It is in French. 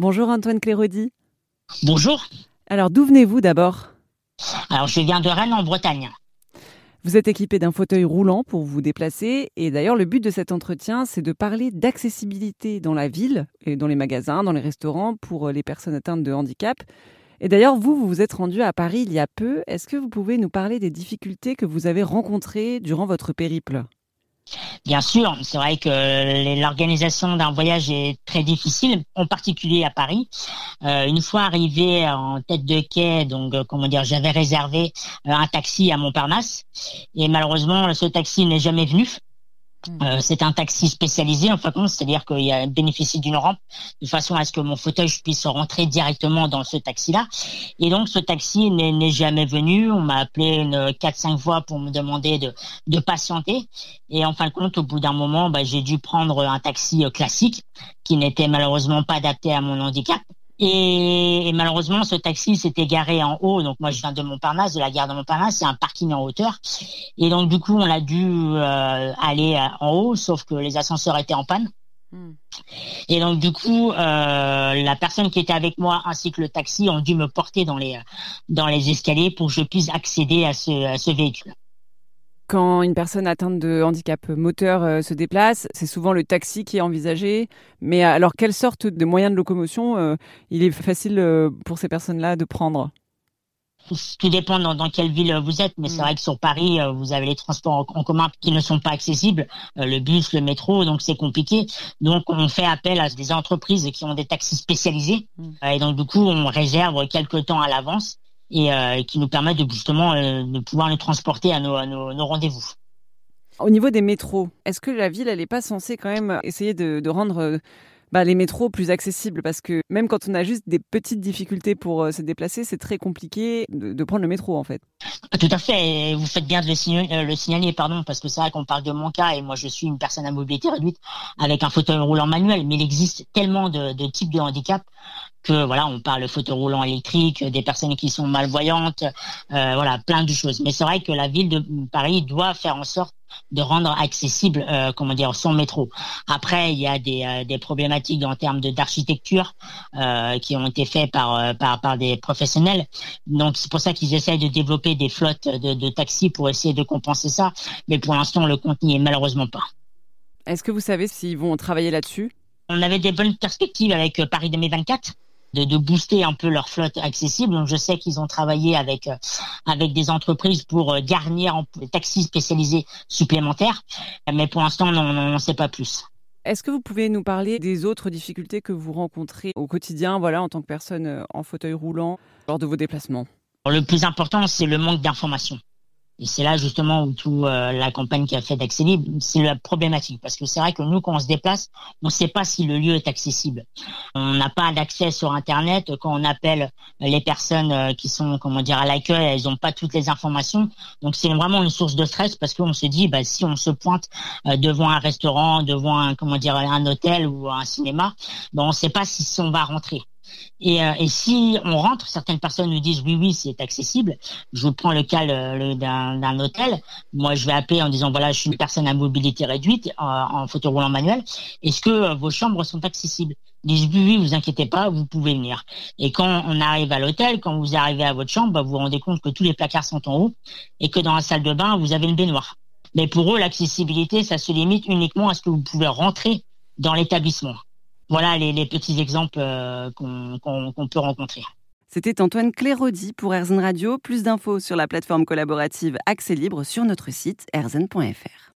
Bonjour Antoine Clérodi. Bonjour. Alors d'où venez-vous d'abord? Alors je viens de Rennes en Bretagne. Vous êtes équipé d'un fauteuil roulant pour vous déplacer et d'ailleurs le but de cet entretien c'est de parler d'accessibilité dans la ville et dans les magasins, dans les restaurants pour les personnes atteintes de handicap. Et d'ailleurs vous, vous vous êtes rendu à Paris il y a peu. Est-ce que vous pouvez nous parler des difficultés que vous avez rencontrées durant votre périple? Bien sûr, c'est vrai que l'organisation d'un voyage est très difficile, en particulier à Paris. Euh, une fois arrivé en tête de quai, donc euh, comment dire, j'avais réservé euh, un taxi à Montparnasse et malheureusement ce taxi n'est jamais venu. Euh, c'est un taxi spécialisé en fin de c'est-à-dire qu'il a bénéficié d'une rampe de façon à ce que mon fauteuil puisse rentrer directement dans ce taxi-là. Et donc ce taxi n'est jamais venu. On m'a appelé une quatre cinq fois pour me demander de, de patienter. Et en fin de compte, au bout d'un moment, bah, j'ai dû prendre un taxi euh, classique qui n'était malheureusement pas adapté à mon handicap. Et, malheureusement, ce taxi s'était garé en haut. Donc moi, je viens de Montparnasse, de la gare de Montparnasse, c'est un parking en hauteur. Et donc du coup, on a dû euh, aller euh, en haut, sauf que les ascenseurs étaient en panne. Hmm. Et donc du coup, euh, la personne qui était avec moi ainsi que le taxi ont dû me porter dans les dans les escaliers pour que je puisse accéder à ce, à ce véhicule. Quand une personne atteinte de handicap moteur euh, se déplace, c'est souvent le taxi qui est envisagé. Mais alors, quelle sorte de moyen de locomotion euh, il est facile euh, pour ces personnes-là de prendre? Tout dépend dans, quelle ville vous êtes, mais c'est mm. vrai que sur Paris, vous avez les transports en, commun qui ne sont pas accessibles, le bus, le métro, donc c'est compliqué. Donc on fait appel à des entreprises qui ont des taxis spécialisés, mm. et donc du coup on réserve quelques temps à l'avance et euh, qui nous permettent de justement euh, de pouvoir nous transporter à nos, rendez-vous. Au niveau des métros, est-ce que la ville, n'est pas censée quand même essayer de, rendre euh, bah, les métros plus accessibles? Parce que même quand on a juste des petites difficultés pour se déplacer, c'est très compliqué de, prendre le métro en fait. Tout à fait, vous faites bien de le signaler, le signaler pardon, parce que c'est vrai qu'on parle de mon cas et moi je suis une personne à mobilité réduite avec un fauteuil roulant manuel, mais il existe tellement de, types de handicap que voilà, on parle fauteuil roulant électrique, des personnes qui sont malvoyantes, euh, voilà, plein de choses. Mais c'est vrai que la ville de Paris doit faire en sorte de rendre accessible, euh, comment dire, son métro. Après, il y a des, euh, des problématiques en termes d'architecture euh, qui ont été faites par, par, par des professionnels. Donc c'est pour ça qu'ils essayent de développer des flottes de, de taxis pour essayer de compenser ça. Mais pour l'instant, le contenu est malheureusement pas. Est-ce que vous savez s'ils vont travailler là-dessus? On avait des bonnes perspectives avec Paris 2024 de, de, booster un peu leur flotte accessible. Donc je sais qu'ils ont travaillé avec euh, avec des entreprises pour euh, garnir en taxis spécialisés supplémentaires, mais pour l'instant on n'en sait pas plus. Est-ce que vous pouvez nous parler des autres difficultés que vous rencontrez au quotidien, voilà, en tant que personne euh, en fauteuil roulant lors de vos déplacements? Le plus important, c'est le manque d'informations. Et c'est là justement où tout euh, la campagne qui a fait d'Accès c'est la problématique. Parce que c'est vrai que nous, quand on se déplace, on ne sait pas si le lieu est accessible. On n'a pas d'accès sur Internet. Quand on appelle les personnes euh, qui sont, comment dire, à l'accueil, elles n'ont pas toutes les informations. Donc c'est vraiment une source de stress parce qu'on se dit, bah, si on se pointe euh, devant un restaurant, devant un, comment dire, un hôtel ou un cinéma, bah, on ne sait pas si on va rentrer. Et, euh, et, si on rentre, certaines personnes nous disent oui, oui, c'est accessible. Je prends le cas d'un hôtel. Moi, je vais appeler en disant voilà, je suis une personne à mobilité réduite euh, en fauteuil roulant manuel. Est-ce que euh, vos chambres sont accessibles? Ils disent oui, oui, vous inquiétez pas, vous pouvez venir. Et quand on arrive à l'hôtel, quand vous arrivez à votre chambre, bah, vous vous rendez compte que tous les placards sont en haut et que dans la salle de bain, vous avez une baignoire. Mais pour eux, l'accessibilité, ça se limite uniquement à ce que vous pouvez rentrer dans l'établissement voilà les, petits exemples euh, qu'on peut rencontrer. C'était Antoine Clérodi pour Erzen Radio. Plus d'infos sur la plateforme collaborative Accès Libre sur notre site erzen.fr.